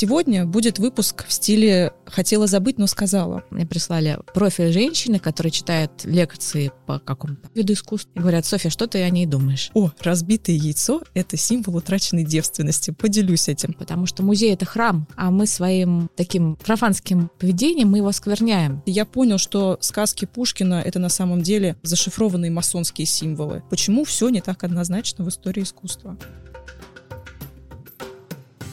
Сегодня будет выпуск в стиле «хотела забыть, но сказала». Мне прислали профиль женщины, которая читает лекции по какому-то виду искусства. И говорят, Софья, что ты о ней думаешь? О, разбитое яйцо — это символ утраченной девственности. Поделюсь этим. Потому что музей — это храм, а мы своим таким профанским поведением мы его скверняем. Я понял, что сказки Пушкина — это на самом деле зашифрованные масонские символы. Почему все не так однозначно в истории искусства?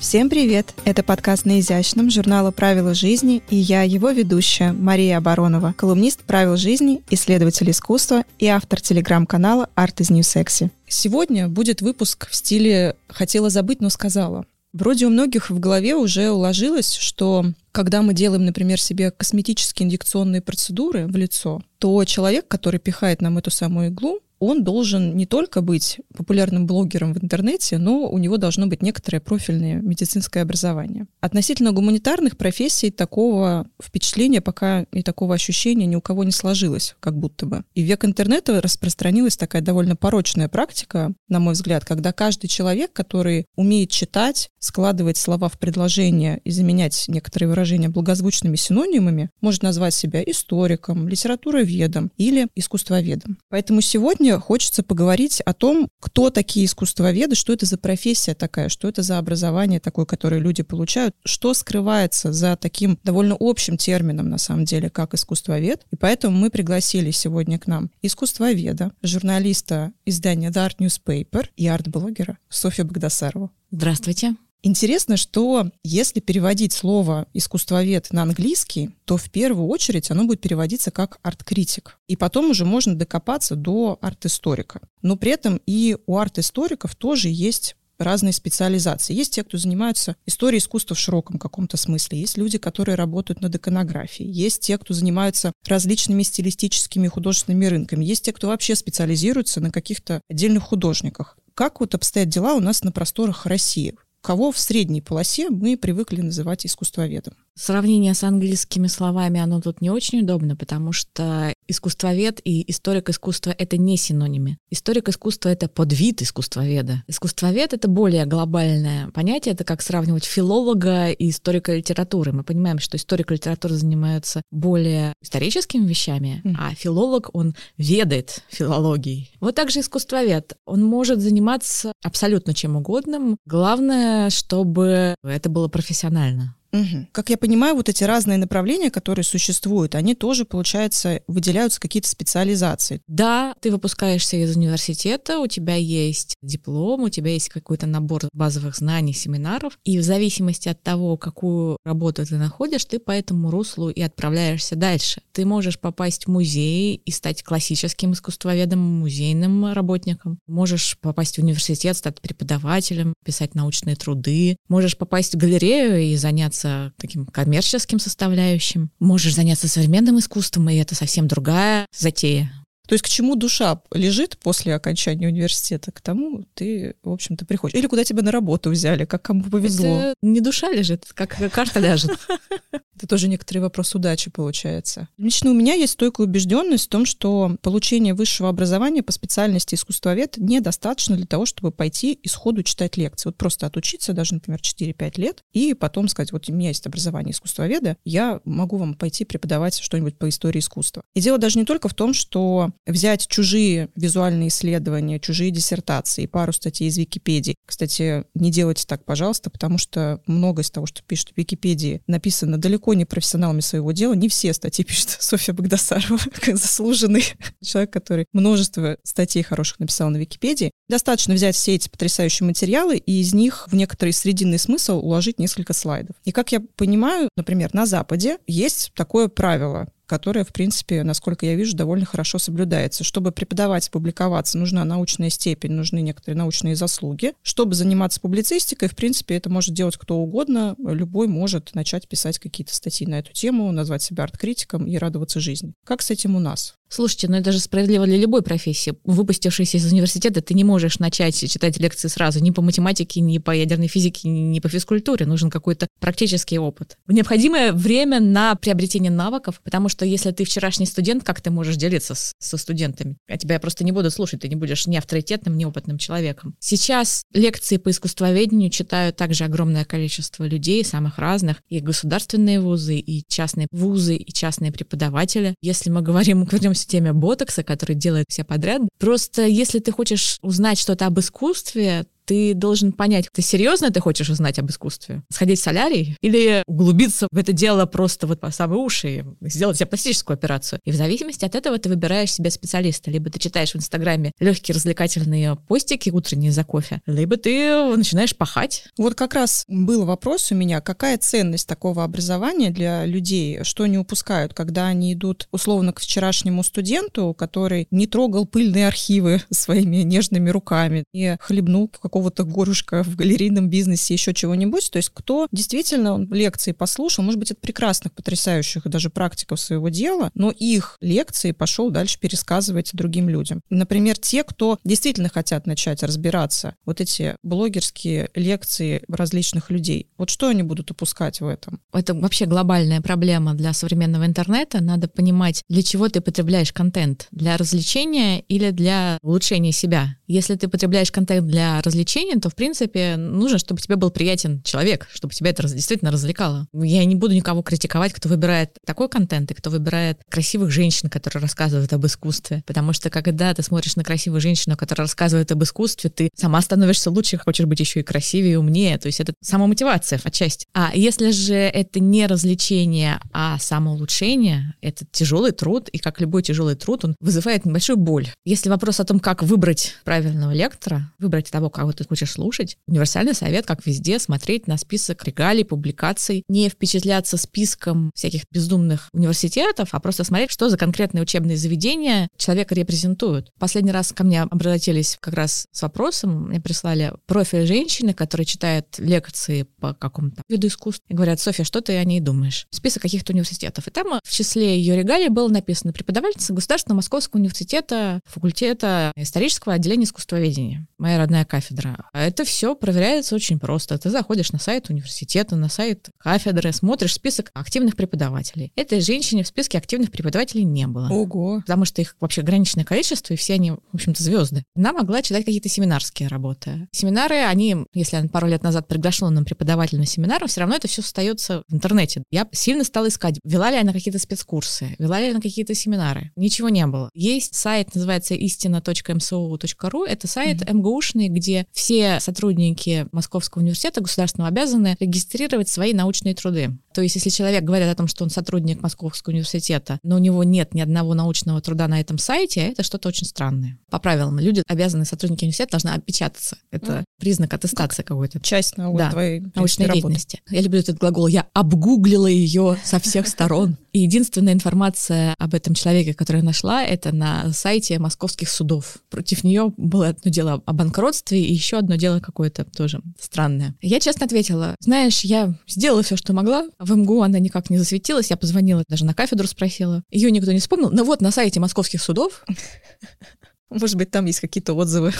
Всем привет! Это подкаст на изящном журнала «Правила жизни» и я, его ведущая, Мария Оборонова, колумнист «Правил жизни», исследователь искусства и автор телеграм-канала «Art is New Sexy». Сегодня будет выпуск в стиле «хотела забыть, но сказала». Вроде у многих в голове уже уложилось, что когда мы делаем, например, себе косметические инъекционные процедуры в лицо, то человек, который пихает нам эту самую иглу, он должен не только быть популярным блогером в интернете, но у него должно быть некоторое профильное медицинское образование. Относительно гуманитарных профессий такого впечатления пока и такого ощущения ни у кого не сложилось, как будто бы. И в век интернета распространилась такая довольно порочная практика, на мой взгляд, когда каждый человек, который умеет читать, складывать слова в предложения и заменять некоторые выражения благозвучными синонимами, может назвать себя историком, литературоведом или искусствоведом. Поэтому сегодня хочется поговорить о том, кто такие искусствоведы, что это за профессия такая, что это за образование такое, которое люди получают, что скрывается за таким довольно общим термином, на самом деле, как искусствовед. И поэтому мы пригласили сегодня к нам искусствоведа, журналиста издания The Art Newspaper и арт-блогера Софью Богдасарову. Здравствуйте. Интересно, что если переводить слово «искусствовед» на английский, то в первую очередь оно будет переводиться как арт-критик. И потом уже можно докопаться до арт-историка. Но при этом и у арт-историков тоже есть разные специализации. Есть те, кто занимаются историей искусства в широком каком-то смысле. Есть люди, которые работают над иконографией. Есть те, кто занимаются различными стилистическими художественными рынками. Есть те, кто вообще специализируется на каких-то отдельных художниках. Как вот обстоят дела у нас на просторах России? Кого в средней полосе мы привыкли называть искусствоведом. Сравнение с английскими словами, оно тут не очень удобно, потому что искусствовед и историк искусства — это не синонимы. Историк искусства — это подвид искусствоведа. Искусствовед — это более глобальное понятие, это как сравнивать филолога и историка литературы. Мы понимаем, что историк литературы занимается более историческими вещами, mm. а филолог, он ведает филологией. Вот также искусствовед. Он может заниматься абсолютно чем угодно. Главное, чтобы это было профессионально. Угу. Как я понимаю, вот эти разные направления, которые существуют, они тоже, получается, выделяются какие-то специализации. Да, ты выпускаешься из университета, у тебя есть диплом, у тебя есть какой-то набор базовых знаний, семинаров, и в зависимости от того, какую работу ты находишь, ты по этому руслу и отправляешься дальше. Ты можешь попасть в музей и стать классическим искусствоведом, музейным работником. Можешь попасть в университет, стать преподавателем, писать научные труды. Можешь попасть в галерею и заняться заняться таким коммерческим составляющим, можешь заняться современным искусством, и это совсем другая затея. То есть к чему душа лежит после окончания университета, к тому ты, в общем-то, приходишь. Или куда тебя на работу взяли, как кому повезло. Это не душа лежит, как карта ляжет. Это тоже некоторый вопрос удачи получается. Лично у меня есть стойкая убежденность в том, что получение высшего образования по специальности искусствовед недостаточно для того, чтобы пойти и сходу читать лекции. Вот просто отучиться даже, например, 4-5 лет и потом сказать, вот у меня есть образование искусствоведа, я могу вам пойти преподавать что-нибудь по истории искусства. И дело даже не только в том, что взять чужие визуальные исследования, чужие диссертации, пару статей из Википедии. Кстати, не делайте так, пожалуйста, потому что многое из того, что пишут в Википедии, написано далеко не профессионалами своего дела. Не все статьи пишет Софья Богдасарова, как заслуженный человек, который множество статей хороших написал на Википедии. Достаточно взять все эти потрясающие материалы и из них в некоторый срединный смысл уложить несколько слайдов. И как я понимаю, например, на Западе есть такое правило которая, в принципе, насколько я вижу, довольно хорошо соблюдается. Чтобы преподавать, публиковаться, нужна научная степень, нужны некоторые научные заслуги. Чтобы заниматься публицистикой, в принципе, это может делать кто угодно. Любой может начать писать какие-то статьи на эту тему, назвать себя арт-критиком и радоваться жизни. Как с этим у нас? Слушайте, ну это же справедливо для любой профессии. Выпустившись из университета, ты не можешь начать читать лекции сразу ни по математике, ни по ядерной физике, ни по физкультуре. Нужен какой-то практический опыт. Необходимое время на приобретение навыков, потому что если ты вчерашний студент, как ты можешь делиться с, со студентами? А тебя просто не будут слушать, ты не будешь ни авторитетным, ни опытным человеком. Сейчас лекции по искусствоведению читают также огромное количество людей, самых разных, и государственные вузы, и частные вузы, и частные преподаватели. Если мы говорим, к теме ботокса, который делает все подряд, просто если ты хочешь узнать что-то об искусстве, ты должен понять, ты серьезно ты хочешь узнать об искусстве? Сходить в солярий? Или углубиться в это дело просто вот по самые уши и сделать себе пластическую операцию? И в зависимости от этого ты выбираешь себе специалиста. Либо ты читаешь в Инстаграме легкие развлекательные постики утренние за кофе, либо ты начинаешь пахать. Вот как раз был вопрос у меня, какая ценность такого образования для людей, что они упускают, когда они идут условно к вчерашнему студенту, который не трогал пыльные архивы своими нежными руками и хлебнул в какого-то горюшка в галерейном бизнесе, еще чего-нибудь. То есть кто действительно он лекции послушал, может быть, от прекрасных, потрясающих даже практиков своего дела, но их лекции пошел дальше пересказывать другим людям. Например, те, кто действительно хотят начать разбираться, вот эти блогерские лекции различных людей, вот что они будут упускать в этом? Это вообще глобальная проблема для современного интернета. Надо понимать, для чего ты потребляешь контент. Для развлечения или для улучшения себя. Если ты потребляешь контент для развлечения, развлечения, то, в принципе, нужно, чтобы тебе был приятен человек, чтобы тебя это действительно развлекало. Я не буду никого критиковать, кто выбирает такой контент и кто выбирает красивых женщин, которые рассказывают об искусстве. Потому что, когда ты смотришь на красивую женщину, которая рассказывает об искусстве, ты сама становишься лучше, хочешь быть еще и красивее, и умнее. То есть это самомотивация отчасти. А если же это не развлечение, а самоулучшение, это тяжелый труд, и как любой тяжелый труд, он вызывает небольшую боль. Если вопрос о том, как выбрать правильного лектора, выбрать того, кого ты хочешь слушать. Универсальный совет, как везде, смотреть на список регалий, публикаций, не впечатляться списком всяких бездумных университетов, а просто смотреть, что за конкретные учебные заведения человека репрезентуют. Последний раз ко мне обратились как раз с вопросом, мне прислали профиль женщины, которая читает лекции по какому-то виду искусств, и говорят, Софья, что ты о ней думаешь? Список каких-то университетов. И там в числе ее регалий было написано преподавательница Государственного Московского университета, факультета исторического отделения искусствоведения. Моя родная кафедра кафедра. А это все проверяется очень просто. Ты заходишь на сайт университета, на сайт кафедры, смотришь список активных преподавателей. Этой женщине в списке активных преподавателей не было. Ого. Потому что их вообще ограниченное количество, и все они, в общем-то, звезды. Она могла читать какие-то семинарские работы. Семинары, они, если она пару лет назад приглашала нам преподавателя на семинар, все равно это все остается в интернете. Я сильно стала искать, вела ли она какие-то спецкурсы, вела ли она какие-то семинары. Ничего не было. Есть сайт, называется истина.mso.ru. Это сайт mm-hmm. МГУшный, где все сотрудники Московского университета государственного обязаны регистрировать свои научные труды. То есть, если человек говорит о том, что он сотрудник Московского университета, но у него нет ни одного научного труда на этом сайте, это что-то очень странное. По правилам, люди, обязанные сотрудники университета, должны опечататься. Это mm. признак аттестации как какой-то. Часть нау- да, твоей научной работы. деятельности. Я люблю этот глагол. Я обгуглила ее со всех сторон. И единственная информация об этом человеке, которую я нашла, это на сайте московских судов. Против нее было одно дело о банкротстве и еще одно дело какое-то тоже странное. Я честно ответила, знаешь, я сделала все, что могла. В МГУ она никак не засветилась. Я позвонила, даже на кафедру спросила. Ее никто не вспомнил. Но вот на сайте московских судов может быть, там есть какие-то отзывы.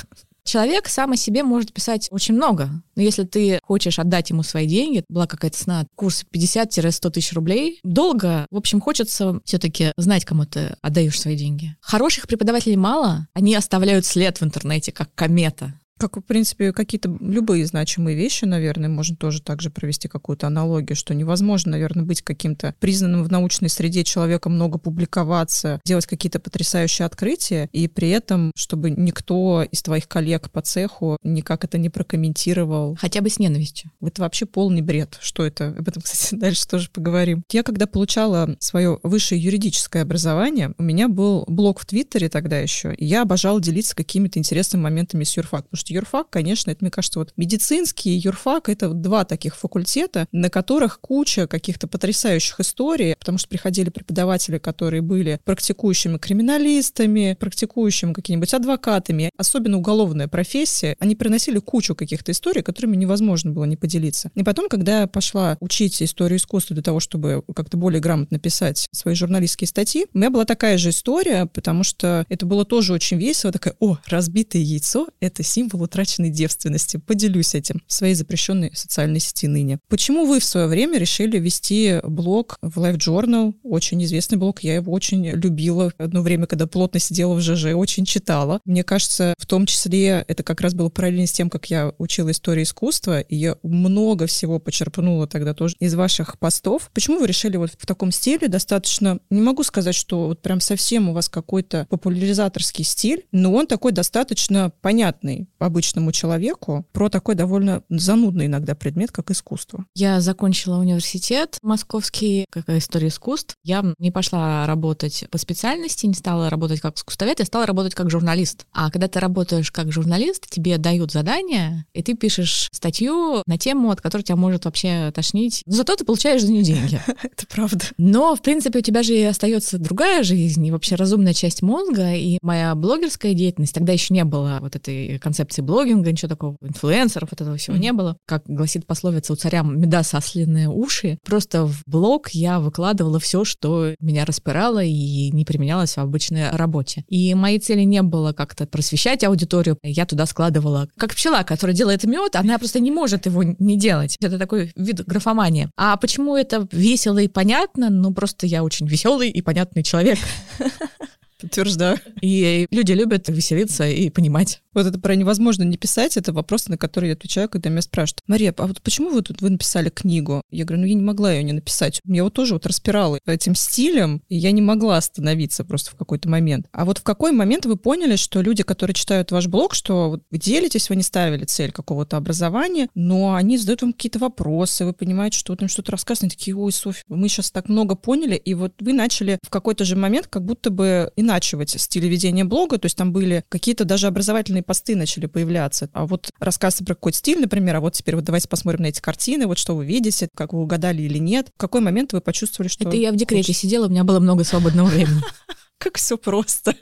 Человек сам о себе может писать очень много. Но если ты хочешь отдать ему свои деньги, была какая-то цена, курс 50-100 тысяч рублей, долго, в общем, хочется все-таки знать, кому ты отдаешь свои деньги. Хороших преподавателей мало, они оставляют след в интернете, как комета. Как, в принципе, какие-то любые значимые вещи, наверное, можно тоже также провести какую-то аналогию, что невозможно, наверное, быть каким-то признанным в научной среде человеком, много публиковаться, делать какие-то потрясающие открытия, и при этом, чтобы никто из твоих коллег по цеху никак это не прокомментировал. Хотя бы с ненавистью. Это вообще полный бред. Что это? Об этом, кстати, дальше тоже поговорим. Я, когда получала свое высшее юридическое образование, у меня был блог в Твиттере тогда еще, и я обожала делиться какими-то интересными моментами с юрфак, потому что юрфак, конечно, это, мне кажется, вот медицинский юрфак — это два таких факультета, на которых куча каких-то потрясающих историй, потому что приходили преподаватели, которые были практикующими криминалистами, практикующими какими-нибудь адвокатами, особенно уголовная профессия, они приносили кучу каких-то историй, которыми невозможно было не поделиться. И потом, когда я пошла учить историю искусства для того, чтобы как-то более грамотно писать свои журналистские статьи, у меня была такая же история, потому что это было тоже очень весело. Такая, о, разбитое яйцо — это символ утраченной девственности. Поделюсь этим в своей запрещенной социальной сети ныне. Почему вы в свое время решили вести блог в Life Journal? Очень известный блог, я его очень любила. Одно время, когда плотно сидела в ЖЖ, очень читала. Мне кажется, в том числе это как раз было параллельно с тем, как я учила историю искусства, и я много всего почерпнула тогда тоже из ваших постов. Почему вы решили вот в таком стиле достаточно, не могу сказать, что вот прям совсем у вас какой-то популяризаторский стиль, но он такой достаточно понятный обычному человеку про такой довольно занудный иногда предмет, как искусство. Я закончила университет московский, как история искусств. Я не пошла работать по специальности, не стала работать как искусствовед, я стала работать как журналист. А когда ты работаешь как журналист, тебе дают задание, и ты пишешь статью на тему, от которой тебя может вообще тошнить. Но зато ты получаешь за нее деньги. Это правда. Но, в принципе, у тебя же и остается другая жизнь, и вообще разумная часть мозга, и моя блогерская деятельность, тогда еще не было вот этой концепции блогинга, ничего такого, инфлюенсеров, вот этого всего mm-hmm. не было. Как гласит пословица, у царя меда сосленные уши. Просто в блог я выкладывала все, что меня распирало и не применялось в обычной работе. И моей цели не было как-то просвещать аудиторию. Я туда складывала, как пчела, которая делает мед, она просто не может его не делать. Это такой вид графомании. А почему это весело и понятно? Ну, просто я очень веселый и понятный человек. Подтверждаю. И люди любят веселиться и понимать. Вот это про невозможно не писать, это вопрос, на который я отвечаю, когда меня спрашивают, Мария, а вот почему вы тут вы написали книгу? Я говорю, ну я не могла ее не написать. Меня вот тоже вот распирало этим стилем, и я не могла остановиться просто в какой-то момент. А вот в какой момент вы поняли, что люди, которые читают ваш блог, что вот вы делитесь, вы не ставили цель какого-то образования, но они задают вам какие-то вопросы, вы понимаете, что вот им что-то рассказывают, такие, ой, Софья, мы сейчас так много поняли, и вот вы начали в какой-то же момент как будто бы иначивать стиль ведения блога, то есть там были какие-то даже образовательные посты начали появляться. А вот рассказы про какой-то стиль, например, а вот теперь вот давайте посмотрим на эти картины, вот что вы видите, как вы угадали или нет. В какой момент вы почувствовали, что... Это я в декрете хочется... сидела, у меня было много свободного времени. Как все просто.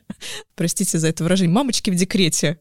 Простите за это выражение. Мамочки в декрете.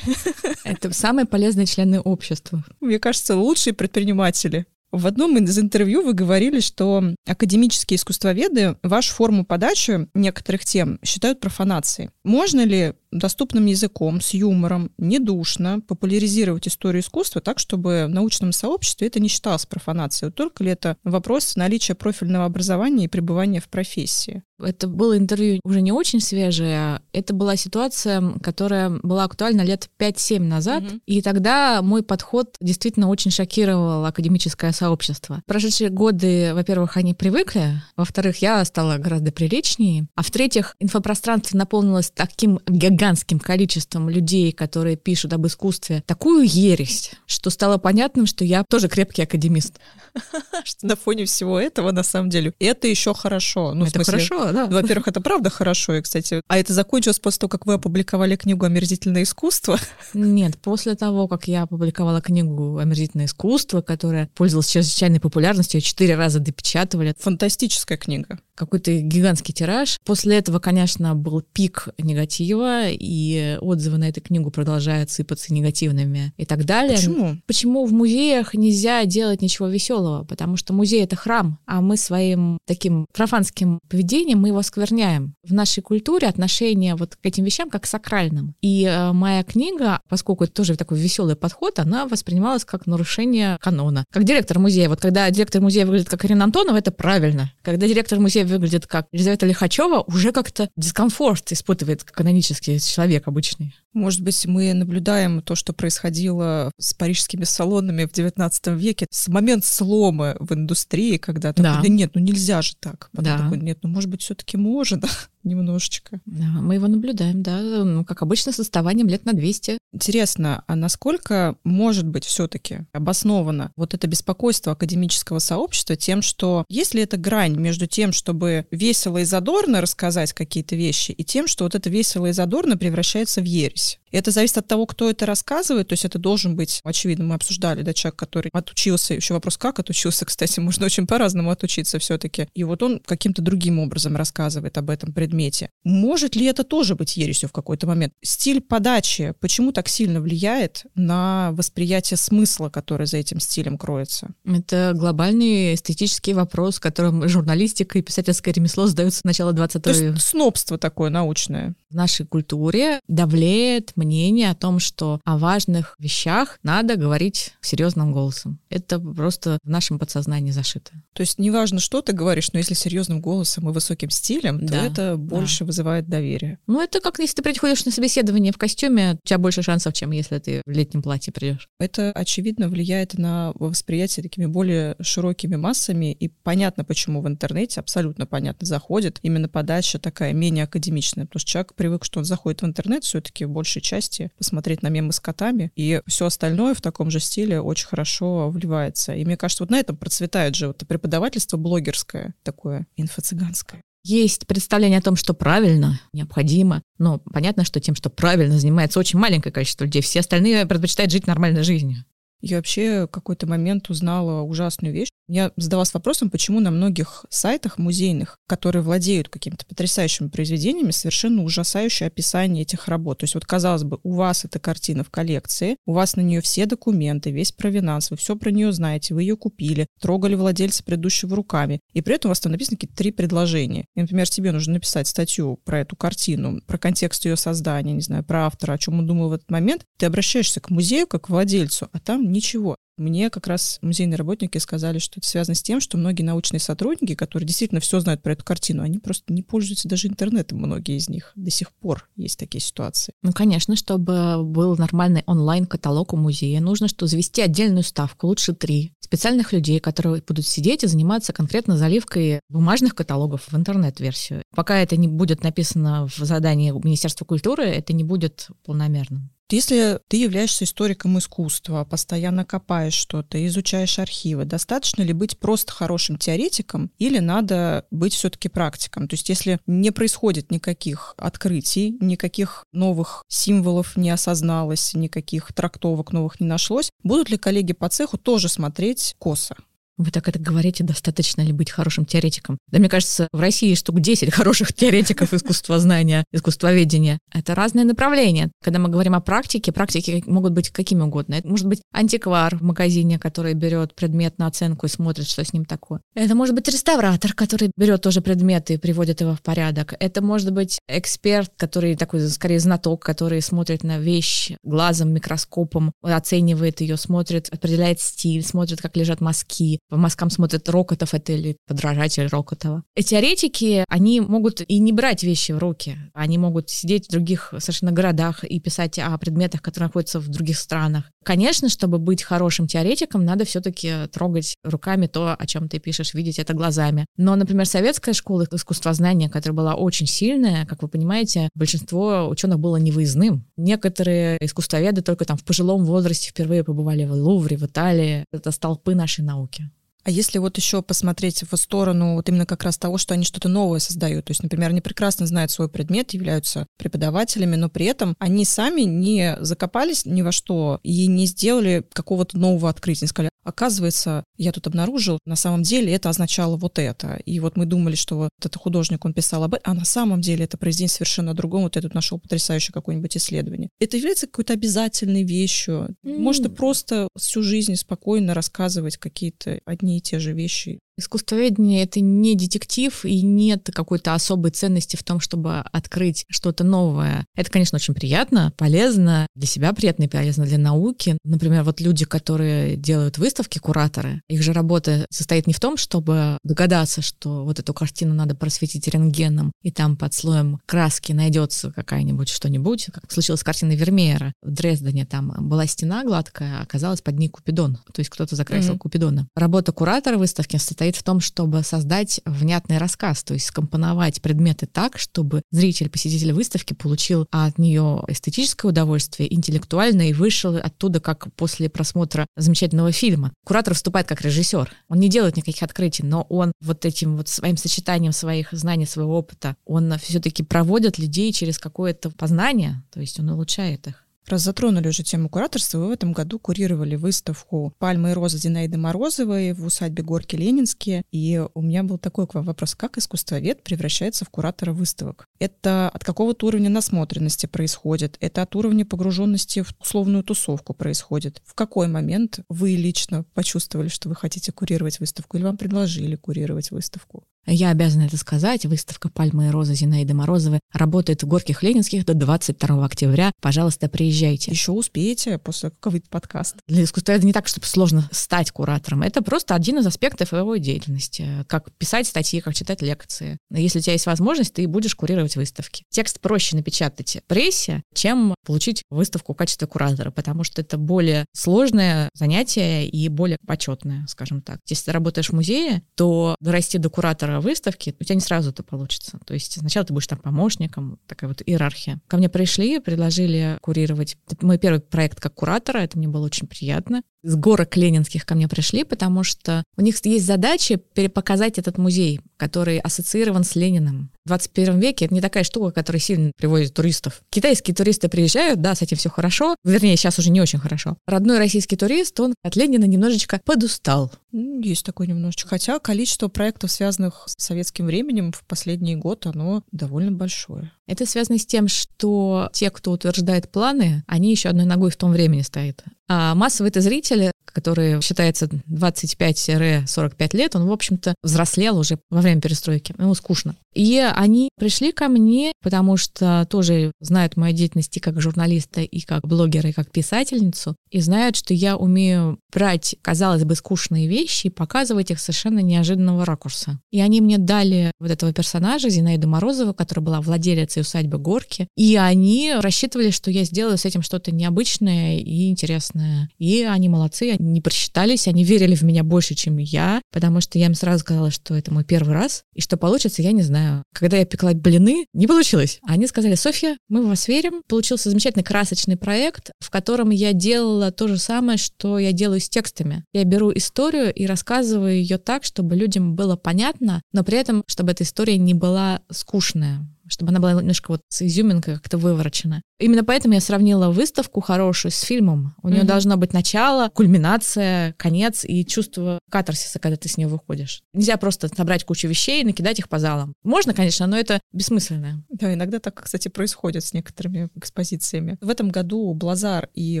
Это самые полезные члены общества. Мне кажется, лучшие предприниматели. В одном из интервью вы говорили, что академические искусствоведы вашу форму подачи некоторых тем считают профанацией. Можно ли доступным языком, с юмором, недушно популяризировать историю искусства так, чтобы в научном сообществе это не считалось профанацией? Только ли это вопрос наличия профильного образования и пребывания в профессии? Это было интервью уже не очень свежее. Это была ситуация, которая была актуальна лет 5-7 назад. Угу. И тогда мой подход действительно очень шокировал академическое сообщество. Прошедшие годы, во-первых, они привыкли. Во-вторых, я стала гораздо приличнее. А в-третьих, инфопространство наполнилось таким гигантским количеством людей, которые пишут об искусстве такую ересь, что стало понятным, что я тоже крепкий академист. Что на фоне всего этого, на самом деле, это еще хорошо. Ну, это хорошо, да. Во-первых, это правда хорошо, и, кстати. А это закончилось после того, как вы опубликовали книгу «Омерзительное искусство»? Нет, после того, как я опубликовала книгу «Омерзительное искусство», которая пользовалась чрезвычайной популярностью, ее четыре раза допечатывали. Фантастическая книга какой-то гигантский тираж. После этого, конечно, был пик негатива, и отзывы на эту книгу продолжают сыпаться негативными и так далее. Почему? Почему в музеях нельзя делать ничего веселого? Потому что музей — это храм, а мы своим таким профанским поведением мы его скверняем. В нашей культуре отношение вот к этим вещам как к сакральным. И э, моя книга, поскольку это тоже такой веселый подход, она воспринималась как нарушение канона. Как директор музея. Вот когда директор музея выглядит как Ирина Антонова, это правильно. Когда директор музея выглядит как Елизавета Лихачева, уже как-то дискомфорт испытывает канонический человек обычный. Может быть, мы наблюдаем то, что происходило с парижскими салонами в XIX веке, с момент слома в индустрии, когда да. такой, нет, ну нельзя же так. Потом да. такой, нет, ну может быть, все-таки можно немножечко. Да, мы его наблюдаем, да, ну, как обычно, с отставанием лет на 200. Интересно, а насколько может быть все-таки обосновано вот это беспокойство академического сообщества тем, что если эта грань между тем, чтобы весело и задорно рассказать какие-то вещи, и тем, что вот это весело и задорно превращается в ересь? И это зависит от того, кто это рассказывает. То есть это должен быть, очевидно, мы обсуждали, да, человек, который отучился. Еще вопрос, как отучился, кстати, можно очень по-разному отучиться все-таки. И вот он каким-то другим образом рассказывает об этом предмете. Может ли это тоже быть ересью в какой-то момент? Стиль подачи почему так сильно влияет на восприятие смысла, который за этим стилем кроется? Это глобальный эстетический вопрос, которым журналистика и писательское ремесло задаются с начала 20 века. То есть снобство такое научное. В нашей культуре давлеет мнение о том, что о важных вещах надо говорить серьезным голосом. Это просто в нашем подсознании зашито. То есть неважно, что ты говоришь, но если серьезным голосом и высоким стилем, да, то это больше да. вызывает доверие. Ну, это как если ты приходишь на собеседование в костюме, у тебя больше шансов, чем если ты в летнем платье придешь. Это, очевидно, влияет на восприятие такими более широкими массами, и понятно, почему в интернете, абсолютно понятно, заходит именно подача такая менее академичная, потому что человек привык, что он заходит в интернет все-таки в большей части посмотреть на мемы с котами, и все остальное в таком же стиле очень хорошо вливается. И мне кажется, вот на этом процветает же вот преподавательство блогерское, такое инфо-цыганское. Есть представление о том, что правильно, необходимо, но понятно, что тем, что правильно, занимается очень маленькое количество людей. Все остальные предпочитают жить нормальной жизнью. Я вообще в какой-то момент узнала ужасную вещь. Я задалась вопросом, почему на многих сайтах музейных, которые владеют какими-то потрясающими произведениями, совершенно ужасающее описание этих работ. То есть вот, казалось бы, у вас эта картина в коллекции, у вас на нее все документы, весь провинанс, вы все про нее знаете, вы ее купили, трогали владельца предыдущего руками, и при этом у вас там написаны какие-то три предложения. И, например, тебе нужно написать статью про эту картину, про контекст ее создания, не знаю, про автора, о чем он думал в этот момент. Ты обращаешься к музею как к владельцу, а там ничего. Мне как раз музейные работники сказали, что это связано с тем, что многие научные сотрудники, которые действительно все знают про эту картину, они просто не пользуются даже интернетом, многие из них. До сих пор есть такие ситуации. Ну, конечно, чтобы был нормальный онлайн-каталог у музея, нужно что завести отдельную ставку, лучше три, специальных людей, которые будут сидеть и заниматься конкретно заливкой бумажных каталогов в интернет-версию. Пока это не будет написано в задании Министерства культуры, это не будет полномерным. Если ты являешься историком искусства, постоянно копаешь что-то, изучаешь архивы, достаточно ли быть просто хорошим теоретиком или надо быть все-таки практиком? То есть если не происходит никаких открытий, никаких новых символов не осозналось, никаких трактовок новых не нашлось, будут ли коллеги по цеху тоже смотреть косо? Вы так это говорите, достаточно ли быть хорошим теоретиком? Да мне кажется, в России штук 10 хороших теоретиков искусствознания, искусствоведения. Это разные направления. Когда мы говорим о практике, практики могут быть какими угодно. Это может быть антиквар в магазине, который берет предмет на оценку и смотрит, что с ним такое. Это может быть реставратор, который берет тоже предметы и приводит его в порядок. Это может быть эксперт, который такой, скорее, знаток, который смотрит на вещь глазом, микроскопом, оценивает ее, смотрит, определяет стиль, смотрит, как лежат мазки, по мазкам смотрят Рокотов это или подражатель Рокотова. Теоретики, они могут и не брать вещи в руки. Они могут сидеть в других совершенно городах и писать о предметах, которые находятся в других странах. Конечно, чтобы быть хорошим теоретиком, надо все-таки трогать руками то, о чем ты пишешь, видеть это глазами. Но, например, советская школа искусствознания, которая была очень сильная, как вы понимаете, большинство ученых было невыездным. Некоторые искусствоведы только там в пожилом возрасте впервые побывали в Лувре, в Италии. Это столпы нашей науки. А если вот еще посмотреть в сторону вот именно как раз того, что они что-то новое создают, то есть, например, они прекрасно знают свой предмет, являются преподавателями, но при этом они сами не закопались ни во что и не сделали какого-то нового открытия, не сказали, оказывается, я тут обнаружил, на самом деле это означало вот это. И вот мы думали, что вот этот художник, он писал об этом, а на самом деле это произведение совершенно другом, вот я тут нашел потрясающее какое-нибудь исследование. Это является какой-то обязательной вещью. Mm. Может, и просто всю жизнь спокойно рассказывать какие-то одни и те же вещи Искусствоведение — это не детектив, и нет какой-то особой ценности в том, чтобы открыть что-то новое. Это, конечно, очень приятно, полезно, для себя приятно и полезно для науки. Например, вот люди, которые делают выставки, кураторы, их же работа состоит не в том, чтобы догадаться, что вот эту картину надо просветить рентгеном, и там под слоем краски найдется какая-нибудь что-нибудь, как случилось с картиной Вермеера в Дрездене. Там была стена гладкая, оказалась под ней Купидон, то есть кто-то закрасил mm-hmm. Купидона. Работа куратора выставки состоит состоит в том, чтобы создать внятный рассказ, то есть скомпоновать предметы так, чтобы зритель, посетитель выставки получил от нее эстетическое удовольствие, интеллектуальное, и вышел оттуда как после просмотра замечательного фильма. Куратор выступает как режиссер. Он не делает никаких открытий, но он вот этим вот своим сочетанием своих знаний, своего опыта, он все-таки проводит людей через какое-то познание, то есть он улучшает их. Раз затронули уже тему кураторства, вы в этом году курировали выставку «Пальмы и розы» Зинаиды Морозовой в усадьбе Горки Ленинские. И у меня был такой к вам вопрос, как искусствовед превращается в куратора выставок? Это от какого-то уровня насмотренности происходит? Это от уровня погруженности в условную тусовку происходит? В какой момент вы лично почувствовали, что вы хотите курировать выставку или вам предложили курировать выставку? Я обязана это сказать. Выставка «Пальмы и розы» Зинаиды Морозовой работает в Горких Ленинских до 22 октября. Пожалуйста, приезжайте. Еще успеете после ковид подкаст. Для искусства это не так, чтобы сложно стать куратором. Это просто один из аспектов его деятельности. Как писать статьи, как читать лекции. Если у тебя есть возможность, ты будешь курировать выставки. Текст проще напечатать в прессе, чем получить выставку в качестве куратора, потому что это более сложное занятие и более почетное, скажем так. Если ты работаешь в музее, то расти до куратора выставки, у тебя не сразу это получится. То есть сначала ты будешь там помощником, такая вот иерархия. Ко мне пришли, предложили курировать. Это мой первый проект как куратора, это мне было очень приятно с горок ленинских ко мне пришли, потому что у них есть задача перепоказать этот музей, который ассоциирован с Лениным. В 21 веке это не такая штука, которая сильно приводит туристов. Китайские туристы приезжают, да, с этим все хорошо. Вернее, сейчас уже не очень хорошо. Родной российский турист, он от Ленина немножечко подустал. Есть такой немножечко. Хотя количество проектов, связанных с советским временем в последний год, оно довольно большое. Это связано с тем, что те, кто утверждает планы, они еще одной ногой в том времени стоят. А массовый это зритель, который считается 25-45 лет, он, в общем-то, взрослел уже во время перестройки. Ему скучно. И они пришли ко мне, потому что тоже знают мою деятельность и как журналиста, и как блогера, и как писательницу, и знают, что я умею брать, казалось бы, скучные вещи и показывать их совершенно неожиданного ракурса. И они мне дали вот этого персонажа, Зинаиду Морозову, которая была владелицей усадьбы Горки, и они рассчитывали, что я сделаю с этим что-то необычное и интересное. И они молодцы, не просчитались, они верили в меня больше, чем я, потому что я им сразу сказала, что это мой первый раз, и что получится, я не знаю когда я пекла блины, не получилось. Они сказали, Софья, мы в вас верим. Получился замечательный красочный проект, в котором я делала то же самое, что я делаю с текстами. Я беру историю и рассказываю ее так, чтобы людям было понятно, но при этом, чтобы эта история не была скучная чтобы она была немножко вот с изюминкой как-то выворочена. Именно поэтому я сравнила выставку хорошую с фильмом. У нее mm-hmm. должно быть начало, кульминация, конец и чувство катарсиса, когда ты с нее выходишь. Нельзя просто собрать кучу вещей и накидать их по залам. Можно, конечно, но это бессмысленно. Да, иногда так, кстати, происходит с некоторыми экспозициями. В этом году Блазар и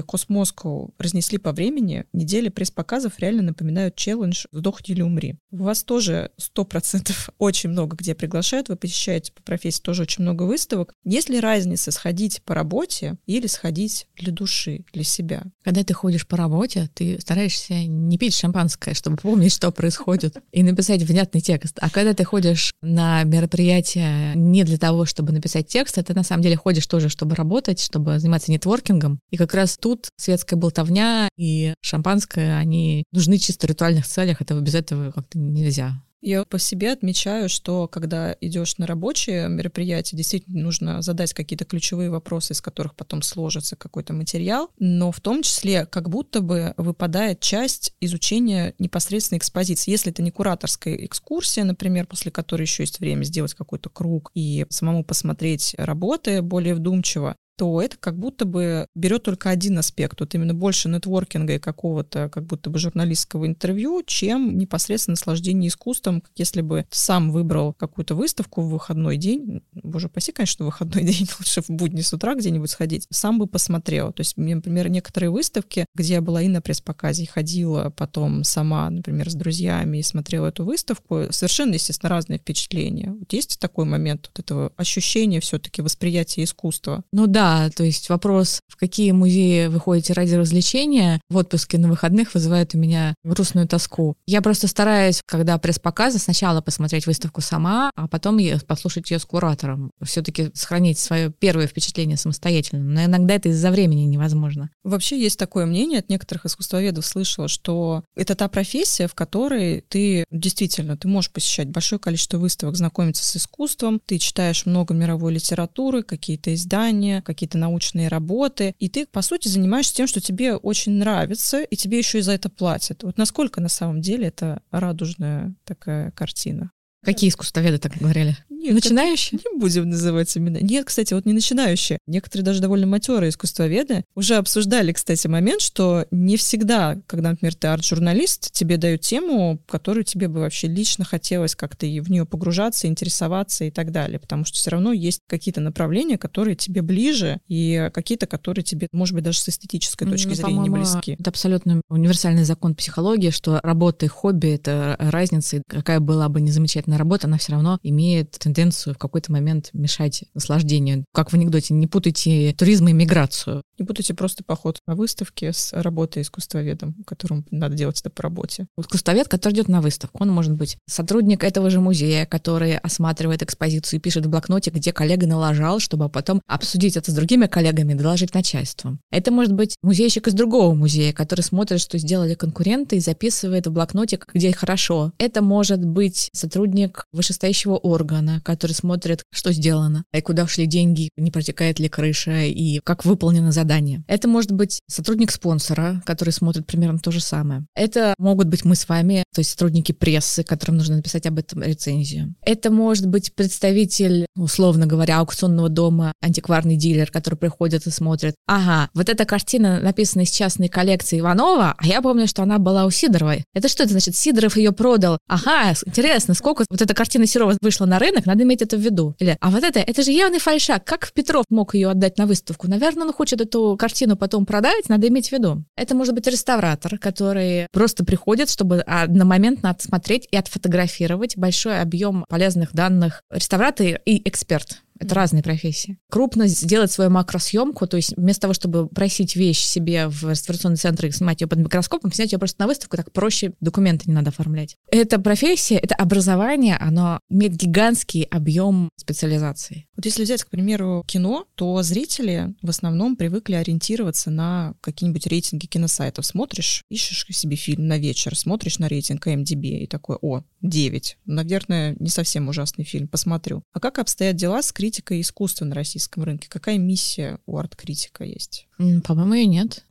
Космоскоу разнесли по времени. Недели пресс-показов реально напоминают челлендж «Сдохни или умри». У вас тоже сто процентов очень много где приглашают, вы посещаете по профессии тоже тоже очень много выставок. Есть ли разница сходить по работе или сходить для души, для себя? Когда ты ходишь по работе, ты стараешься не пить шампанское, чтобы помнить, что происходит, и написать внятный текст. А когда ты ходишь на мероприятие не для того, чтобы написать текст, а ты на самом деле ходишь тоже, чтобы работать, чтобы заниматься нетворкингом. И как раз тут светская болтовня и шампанское, они нужны чисто в ритуальных целях, этого без этого как-то нельзя. Я по себе отмечаю, что когда идешь на рабочее мероприятие, действительно нужно задать какие-то ключевые вопросы, из которых потом сложится какой-то материал, но в том числе как будто бы выпадает часть изучения непосредственно экспозиции. Если это не кураторская экскурсия, например, после которой еще есть время сделать какой-то круг и самому посмотреть работы более вдумчиво, то это как будто бы берет только один аспект, вот именно больше нетворкинга и какого-то как будто бы журналистского интервью, чем непосредственно наслаждение искусством, как если бы сам выбрал какую-то выставку в выходной день, боже паси, конечно, в выходной день, лучше в будни с утра где-нибудь сходить, сам бы посмотрел. То есть, например, некоторые выставки, где я была и на пресс-показе, и ходила потом сама, например, с друзьями и смотрела эту выставку, совершенно, естественно, разные впечатления. Вот есть такой момент вот этого ощущения все-таки восприятия искусства? Ну да, да, то есть вопрос, в какие музеи вы ходите ради развлечения, в отпуске на выходных вызывает у меня грустную тоску. Я просто стараюсь, когда пресс-показы, сначала посмотреть выставку сама, а потом послушать ее с куратором. Все-таки сохранить свое первое впечатление самостоятельно. Но иногда это из-за времени невозможно. Вообще есть такое мнение от некоторых искусствоведов, слышала, что это та профессия, в которой ты действительно, ты можешь посещать большое количество выставок, знакомиться с искусством, ты читаешь много мировой литературы, какие-то издания, какие-то научные работы, и ты, по сути, занимаешься тем, что тебе очень нравится, и тебе еще и за это платят. Вот насколько на самом деле это радужная такая картина? Какие искусствоведы так говорили? Нет, Начинающие? Не будем называть имена. Нет, кстати, вот не начинающие. Некоторые даже довольно матерые искусствоведы уже обсуждали, кстати, момент, что не всегда, когда, например, ты арт-журналист, тебе дают тему, которую тебе бы вообще лично хотелось как-то в нее погружаться, интересоваться и так далее. Потому что все равно есть какие-то направления, которые тебе ближе, и какие-то, которые тебе, может быть, даже с эстетической точки ну, зрения не близки. Это абсолютно универсальный закон психологии, что работа и хобби — это разница. И какая была бы незамечательная работа, она все равно имеет тенденцию в какой-то момент мешать наслаждению. Как в анекдоте, не путайте туризм и миграцию. Не путайте просто поход на выставке с работой искусствоведом, которому надо делать это по работе. Искусствовед, который идет на выставку, он может быть сотрудник этого же музея, который осматривает экспозицию и пишет в блокноте, где коллега налажал, чтобы потом обсудить это с другими коллегами и доложить начальству. Это может быть музейщик из другого музея, который смотрит, что сделали конкуренты и записывает в блокнотик, где хорошо. Это может быть сотрудник вышестоящего органа, который смотрит, что сделано, и куда ушли деньги, не протекает ли крыша, и как выполнено задание. Это может быть сотрудник спонсора, который смотрит примерно то же самое. Это могут быть мы с вами, то есть сотрудники прессы, которым нужно написать об этом рецензию. Это может быть представитель, условно говоря, аукционного дома, антикварный дилер, который приходит и смотрит. Ага, вот эта картина написана из частной коллекции Иванова, а я помню, что она была у Сидоровой. Это что это значит? Сидоров ее продал. Ага, интересно, сколько вот эта картина Серова вышла на рынок, надо иметь это в виду. Или, а вот это, это же явный фальшак. Как Петров мог ее отдать на выставку? Наверное, он хочет эту картину потом продать, надо иметь в виду. Это может быть реставратор, который просто приходит, чтобы одномоментно отсмотреть и отфотографировать большой объем полезных данных. Реставратор и эксперт. Это mm-hmm. разные профессии. Крупно сделать свою макросъемку, то есть вместо того, чтобы просить вещь себе в реставрационный центр и снимать ее под микроскопом, снять ее просто на выставку, так проще документы не надо оформлять. Эта профессия, это образование, оно имеет гигантский объем специализации. Вот если взять, к примеру, кино, то зрители в основном привыкли ориентироваться на какие-нибудь рейтинги киносайтов. Смотришь, ищешь себе фильм на вечер, смотришь на рейтинг MDB и такой, о, 9. Наверное, не совсем ужасный фильм, посмотрю. А как обстоят дела с критикой искусства на российском рынке? Какая миссия у арт-критика есть? По-моему, ее нет.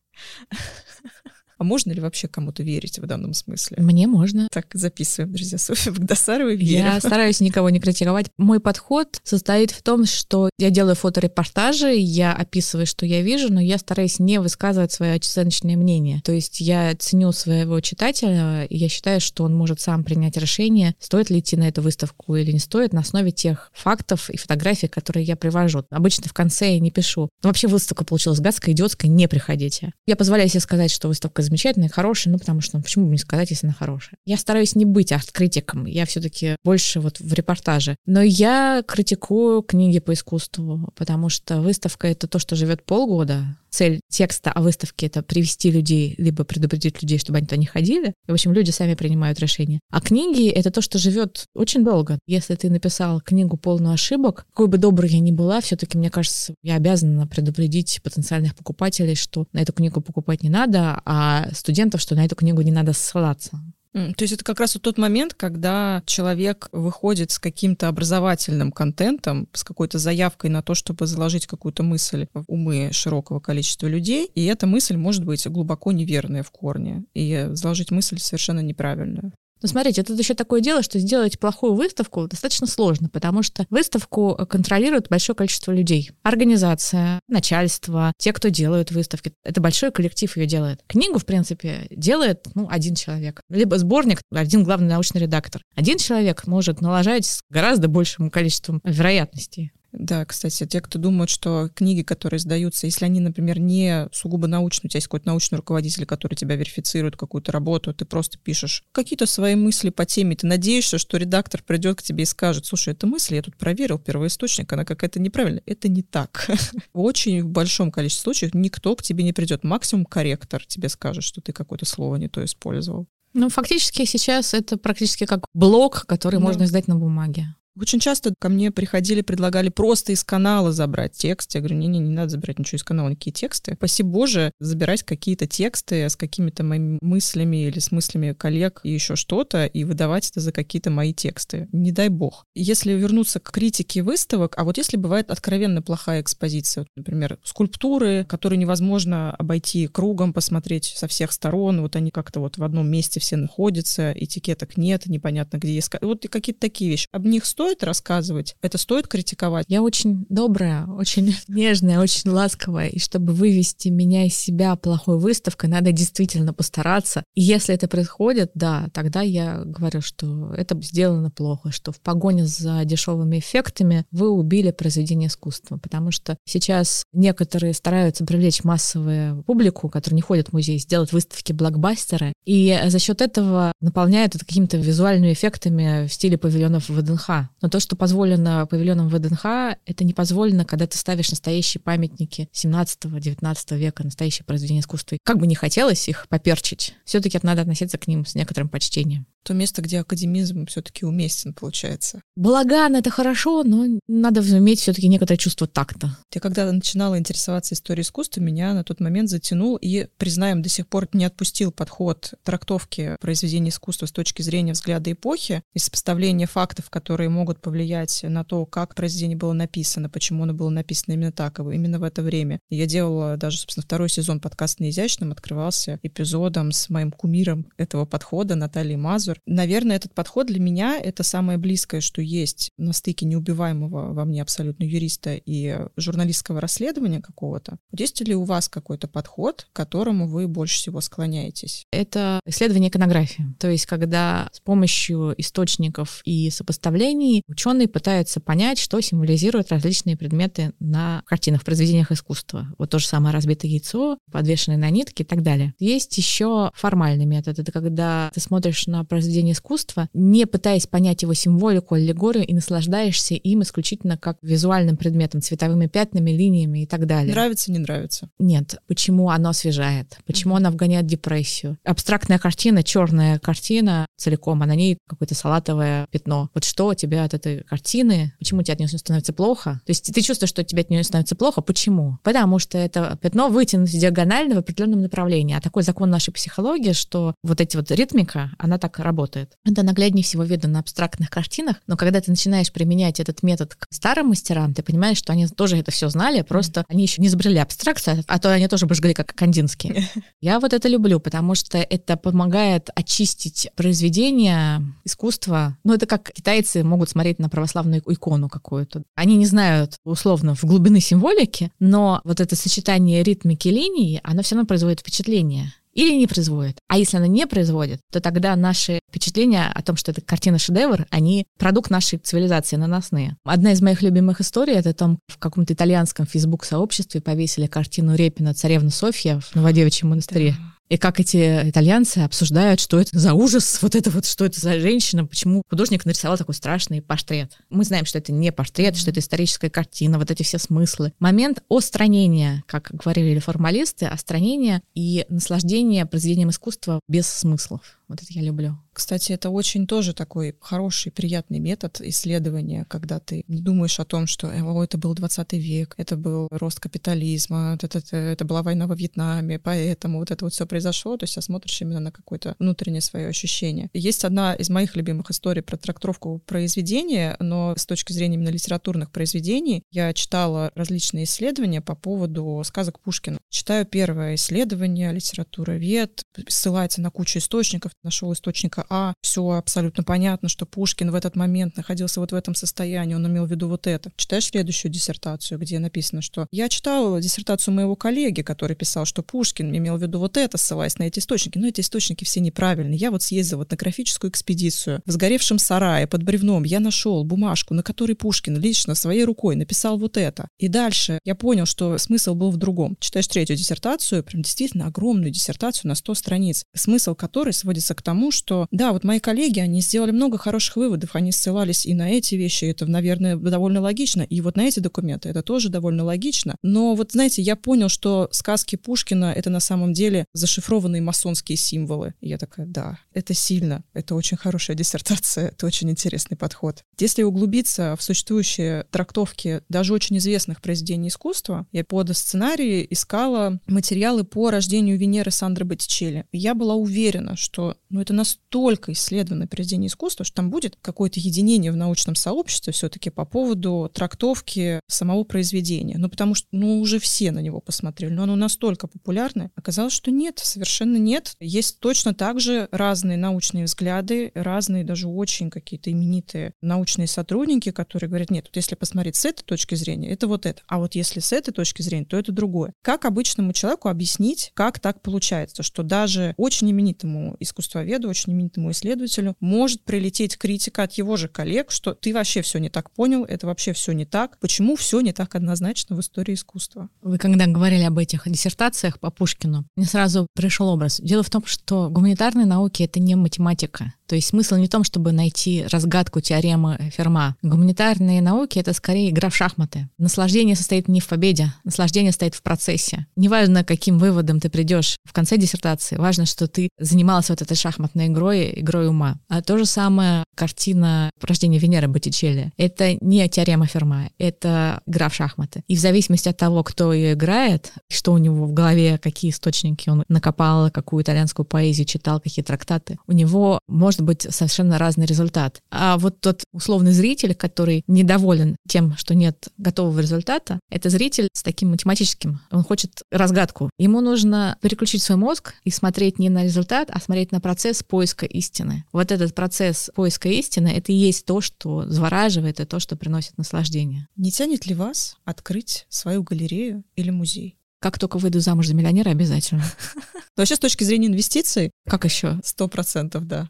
А можно ли вообще кому-то верить в данном смысле? Мне можно. Так, записываем, друзья. Софья Багдасарова верю. Я стараюсь никого не критиковать. Мой подход состоит в том, что я делаю фоторепортажи, я описываю, что я вижу, но я стараюсь не высказывать свое оценочное мнение. То есть я ценю своего читателя, и я считаю, что он может сам принять решение, стоит ли идти на эту выставку или не стоит, на основе тех фактов и фотографий, которые я привожу. Обычно в конце я не пишу. Вообще выставка получилась гадская, идиотская, не приходите. Я позволяю себе сказать, что выставка замечательная, хорошая, ну, потому что, ну, почему бы не сказать, если она хорошая. Я стараюсь не быть арт-критиком, я все-таки больше вот в репортаже. Но я критикую книги по искусству, потому что выставка — это то, что живет полгода, цель текста о выставке — это привести людей, либо предупредить людей, чтобы они туда не ходили. И, в общем, люди сами принимают решения. А книги — это то, что живет очень долго. Если ты написал книгу полную ошибок, какой бы доброй я ни была, все-таки, мне кажется, я обязана предупредить потенциальных покупателей, что на эту книгу покупать не надо, а студентов, что на эту книгу не надо ссылаться. То есть это как раз вот тот момент, когда человек выходит с каким-то образовательным контентом, с какой-то заявкой на то, чтобы заложить какую-то мысль в умы широкого количества людей, и эта мысль может быть глубоко неверная в корне, и заложить мысль совершенно неправильную. Но смотрите, тут еще такое дело, что сделать плохую выставку достаточно сложно, потому что выставку контролирует большое количество людей. Организация, начальство, те, кто делают выставки. Это большой коллектив ее делает. Книгу, в принципе, делает ну, один человек. Либо сборник, один главный научный редактор. Один человек может налажать с гораздо большим количеством вероятностей. Да, кстати, те, кто думают, что книги, которые издаются, если они, например, не сугубо научные, у тебя есть какой-то научный руководитель, который тебя верифицирует какую-то работу, ты просто пишешь какие-то свои мысли по теме, ты надеешься, что редактор придет к тебе и скажет, слушай, эта мысль я тут проверил, первоисточник, она какая-то неправильная. Это не так. В очень большом количестве случаев никто к тебе не придет. Максимум корректор тебе скажет, что ты какое-то слово не то использовал. Ну, фактически сейчас это практически как блок, который да. можно издать на бумаге. Очень часто ко мне приходили, предлагали просто из канала забрать текст. Я говорю, не-не, не надо забирать ничего из канала, никакие тексты. Спасибо Боже, забирать какие-то тексты с какими-то моими мыслями или с мыслями коллег и еще что-то, и выдавать это за какие-то мои тексты. Не дай бог. Если вернуться к критике выставок, а вот если бывает откровенно плохая экспозиция, вот, например, скульптуры, которые невозможно обойти кругом, посмотреть со всех сторон, вот они как-то вот в одном месте все находятся, этикеток нет, непонятно где искать. Вот какие-то такие вещи. Об них стоит рассказывать, это стоит критиковать. Я очень добрая, очень нежная, очень ласковая, и чтобы вывести меня из себя плохой выставкой, надо действительно постараться. И если это происходит, да, тогда я говорю, что это сделано плохо, что в погоне за дешевыми эффектами вы убили произведение искусства, потому что сейчас некоторые стараются привлечь массовую публику, которая не ходит в музей, сделать выставки блокбастеры, и за счет этого наполняют это какими-то визуальными эффектами в стиле павильонов ВДНХ. Но то, что позволено павильонам ВДНХ, это не позволено, когда ты ставишь настоящие памятники 17-19 века, настоящие произведения искусства. Как бы не хотелось их поперчить, все-таки надо относиться к ним с некоторым почтением. То место, где академизм все-таки уместен, получается. Балаган — это хорошо, но надо иметь все-таки некоторое чувство такта. Я когда начинала интересоваться историей искусства, меня на тот момент затянул и, признаем, до сих пор не отпустил подход трактовки произведений искусства с точки зрения взгляда эпохи и сопоставления фактов, которые могут повлиять на то, как произведение было написано, почему оно было написано именно так, именно в это время. Я делала даже, собственно, второй сезон подкаста «На изящном» открывался эпизодом с моим кумиром этого подхода Натальей Мазур. Наверное, этот подход для меня — это самое близкое, что есть на стыке неубиваемого во мне абсолютно юриста и журналистского расследования какого-то. Есть ли у вас какой-то подход, к которому вы больше всего склоняетесь? Это исследование иконографии. То есть, когда с помощью источников и сопоставлений ученые пытаются понять, что символизируют различные предметы на картинах, в произведениях искусства. Вот то же самое разбитое яйцо, подвешенное на нитке и так далее. Есть еще формальный метод. Это когда ты смотришь на произведение искусства, не пытаясь понять его символику, аллегорию, и наслаждаешься им исключительно как визуальным предметом, цветовыми пятнами, линиями и так далее. Нравится, не нравится? Нет. Почему оно освежает? Почему mm-hmm. оно вгоняет депрессию? Абстрактная картина, черная картина целиком, а на ней какое-то салатовое пятно. Вот что у тебя от этой картины? Почему тебе от нее становится плохо? То есть ты чувствуешь, что тебе от нее становится плохо. Почему? Потому что это пятно вытянуто диагонально в определенном направлении. А такой закон нашей психологии, что вот эти вот ритмика, она так работает. Это нагляднее всего видно на абстрактных картинах, но когда ты начинаешь применять этот метод к старым мастерам, ты понимаешь, что они тоже это все знали, просто mm-hmm. они еще не изобрели абстракцию, а то они тоже бы жгли как кандинские. Я вот это люблю, потому что это помогает очистить произведение искусства. Ну, это как китайцы могут смотреть на православную икону какую-то. Они не знают, условно, в глубины символики, но вот это сочетание ритмики линий, оно все равно производит впечатление или не производит. А если она не производит, то тогда наши впечатления о том, что эта картина шедевр, они продукт нашей цивилизации наносные. Одна из моих любимых историй — это там в каком-то итальянском фейсбук-сообществе повесили картину Репина «Царевна Софья» в Новодевичьем монастыре. Да. И как эти итальянцы обсуждают, что это за ужас, вот это вот, что это за женщина, почему художник нарисовал такой страшный портрет. Мы знаем, что это не портрет, что это историческая картина, вот эти все смыслы. Момент остранения, как говорили формалисты, остранения и наслаждения произведением искусства без смыслов. Вот это я люблю. Кстати, это очень тоже такой хороший, приятный метод исследования, когда ты думаешь о том, что О, это был 20 век, это был рост капитализма, это, это, это была война во Вьетнаме, поэтому вот это вот все произошло, то есть смотришь именно на какое-то внутреннее свое ощущение. Есть одна из моих любимых историй про трактовку произведения, но с точки зрения именно литературных произведений, я читала различные исследования по поводу сказок Пушкина. Читаю первое исследование, литература вет, ссылается на кучу источников, нашел источника А, все абсолютно понятно, что Пушкин в этот момент находился вот в этом состоянии, он имел в виду вот это. Читаешь следующую диссертацию, где написано, что я читал диссертацию моего коллеги, который писал, что Пушкин имел в виду вот это, ссылаясь на эти источники, но эти источники все неправильные. Я вот съездил в этнографическую экспедицию в сгоревшем сарае под бревном, я нашел бумажку, на которой Пушкин лично своей рукой написал вот это. И дальше я понял, что смысл был в другом. Читаешь третью диссертацию, прям действительно огромную диссертацию на 100 страниц, смысл которой сводится к тому, что, да, вот мои коллеги, они сделали много хороших выводов, они ссылались и на эти вещи, это, наверное, довольно логично, и вот на эти документы, это тоже довольно логично. Но вот, знаете, я понял, что сказки Пушкина — это на самом деле зашифрованные масонские символы. И я такая, да, это сильно, это очень хорошая диссертация, это очень интересный подход. Если углубиться в существующие трактовки даже очень известных произведений искусства, я под сценарии искала материалы по рождению Венеры Сандры Боттичелли. Я была уверена, что ну, это настолько исследованное произведение искусства, что там будет какое-то единение в научном сообществе все-таки по поводу трактовки самого произведения. Ну, потому что ну, уже все на него посмотрели, но оно настолько популярное. Оказалось, что нет, совершенно нет. Есть точно так же разные научные взгляды, разные даже очень какие-то именитые научные сотрудники, которые говорят, нет, вот если посмотреть с этой точки зрения, это вот это. А вот если с этой точки зрения, то это другое. Как обычному человеку объяснить, как так получается, что даже очень именитому искусствоведу, очень именитому исследователю может прилететь критика от его же коллег, что ты вообще все не так понял, это вообще все не так. Почему все не так однозначно в истории искусства? Вы когда говорили об этих диссертациях по Пушкину, мне сразу пришел образ. Дело в том, что гуманитарные науки — это не математика. То есть смысл не в том, чтобы найти разгадку теоремы Ферма. Гуманитарные науки — это скорее игра в шахматы. Наслаждение состоит не в победе, наслаждение стоит в процессе. Неважно, каким выводом ты придешь в конце диссертации, важно, что ты занимался вот этой шахматной игрой, игрой ума. А то же самое картина «Рождение Венеры» Боттичелли. Это не теорема Ферма, это игра в шахматы. И в зависимости от того, кто ее играет, что у него в голове, какие источники он накопал, какую итальянскую поэзию читал, какие трактаты, у него может быть совершенно разный результат. А вот тот условный зритель, который недоволен тем, что нет готового результата, это зритель с таким математическим. Он хочет разгадку. Ему нужно переключить свой мозг и смотреть не на результат, а смотреть на процесс поиска истины. Вот этот процесс поиска истины — это и есть то, что завораживает, и то, что приносит наслаждение. Не тянет ли вас открыть свою галерею или музей? Как только выйду замуж за миллионера, обязательно. Вообще, с точки зрения инвестиций... Как еще? Сто процентов, да.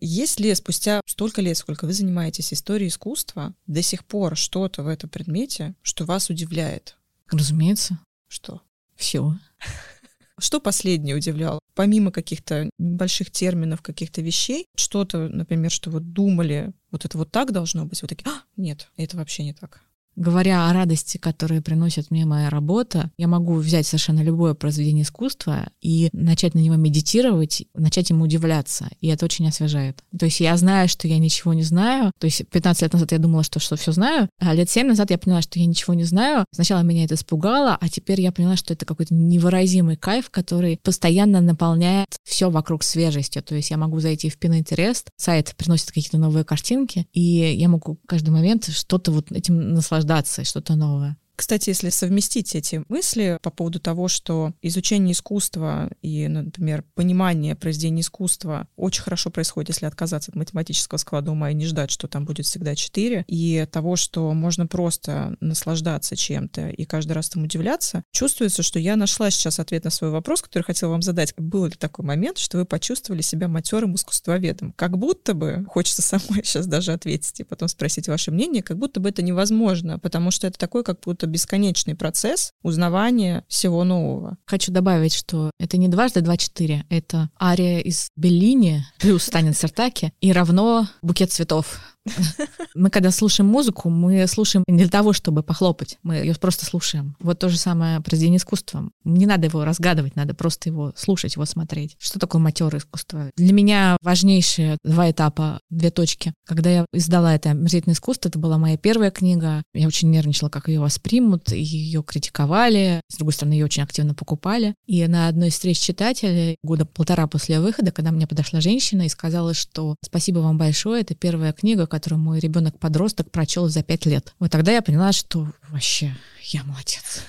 Есть ли спустя столько лет, сколько вы занимаетесь историей искусства, до сих пор что-то в этом предмете, что вас удивляет? Разумеется. Что? Все. Что последнее удивляло? Помимо каких-то небольших терминов, каких-то вещей, что-то, например, что вы думали, вот это вот так должно быть, вы такие, а, нет, это вообще не так. Говоря о радости, которую приносит мне моя работа, я могу взять совершенно любое произведение искусства и начать на него медитировать, начать ему удивляться. И это очень освежает. То есть я знаю, что я ничего не знаю. То есть 15 лет назад я думала, что, что все знаю, а лет 7 назад я поняла, что я ничего не знаю. Сначала меня это испугало, а теперь я поняла, что это какой-то невыразимый кайф, который постоянно наполняет все вокруг свежестью. То есть я могу зайти в Pinterest, сайт приносит какие-то новые картинки, и я могу каждый момент что-то вот этим наслаждаться наслаждаться, что-то новое. Кстати, если совместить эти мысли по поводу того, что изучение искусства и, например, понимание произведения искусства очень хорошо происходит, если отказаться от математического склада ума и не ждать, что там будет всегда 4, и того, что можно просто наслаждаться чем-то и каждый раз там удивляться, чувствуется, что я нашла сейчас ответ на свой вопрос, который хотела вам задать. Был ли такой момент, что вы почувствовали себя матерым искусствоведом? Как будто бы, хочется самой сейчас даже ответить и потом спросить ваше мнение, как будто бы это невозможно, потому что это такой как будто это бесконечный процесс узнавания всего нового. Хочу добавить, что это не дважды два-четыре, это ария из Беллини плюс Станет Сартаки и равно букет цветов мы когда слушаем музыку, мы слушаем не для того, чтобы похлопать, мы ее просто слушаем. Вот то же самое произведение искусства. Не надо его разгадывать, надо просто его слушать, его смотреть. Что такое матерое искусство? Для меня важнейшие два этапа, две точки. Когда я издала это «Омерзительное искусство», это была моя первая книга. Я очень нервничала, как ее воспримут, ее критиковали. С другой стороны, ее очень активно покупали. И на одной из встреч читателей, года полтора после выхода, когда мне подошла женщина и сказала, что спасибо вам большое, это первая книга, которую мой ребенок-подросток прочел за пять лет. Вот тогда я поняла, что вообще я молодец.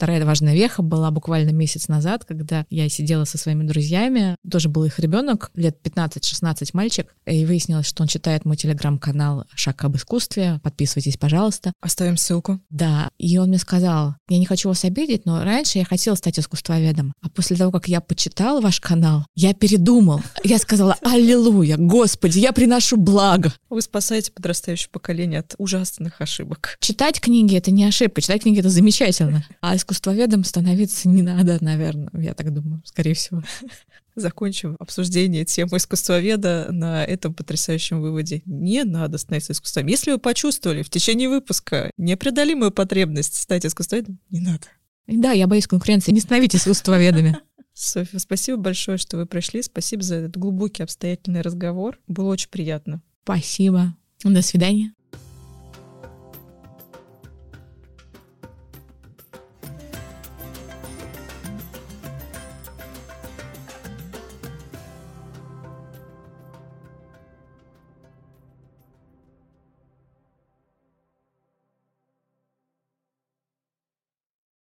Вторая важная веха была буквально месяц назад, когда я сидела со своими друзьями. Тоже был их ребенок, лет 15-16 мальчик. И выяснилось, что он читает мой телеграм-канал «Шаг об искусстве». Подписывайтесь, пожалуйста. Оставим ссылку. Да. И он мне сказал, я не хочу вас обидеть, но раньше я хотела стать искусствоведом. А после того, как я почитал ваш канал, я передумал. Я сказала, аллилуйя, господи, я приношу благо. Вы спасаете подрастающее поколение от ужасных ошибок. Читать книги — это не ошибка, читать книги — это замечательно. А искусствоведом становиться не надо, наверное, я так думаю, скорее всего. Закончим обсуждение темы искусствоведа на этом потрясающем выводе. Не надо становиться искусством. Если вы почувствовали в течение выпуска непреодолимую потребность стать искусствоведом, не надо. Да, я боюсь конкуренции. Не становитесь искусствоведами. Софья, спасибо большое, что вы пришли. Спасибо за этот глубокий, обстоятельный разговор. Было очень приятно. Спасибо. До свидания.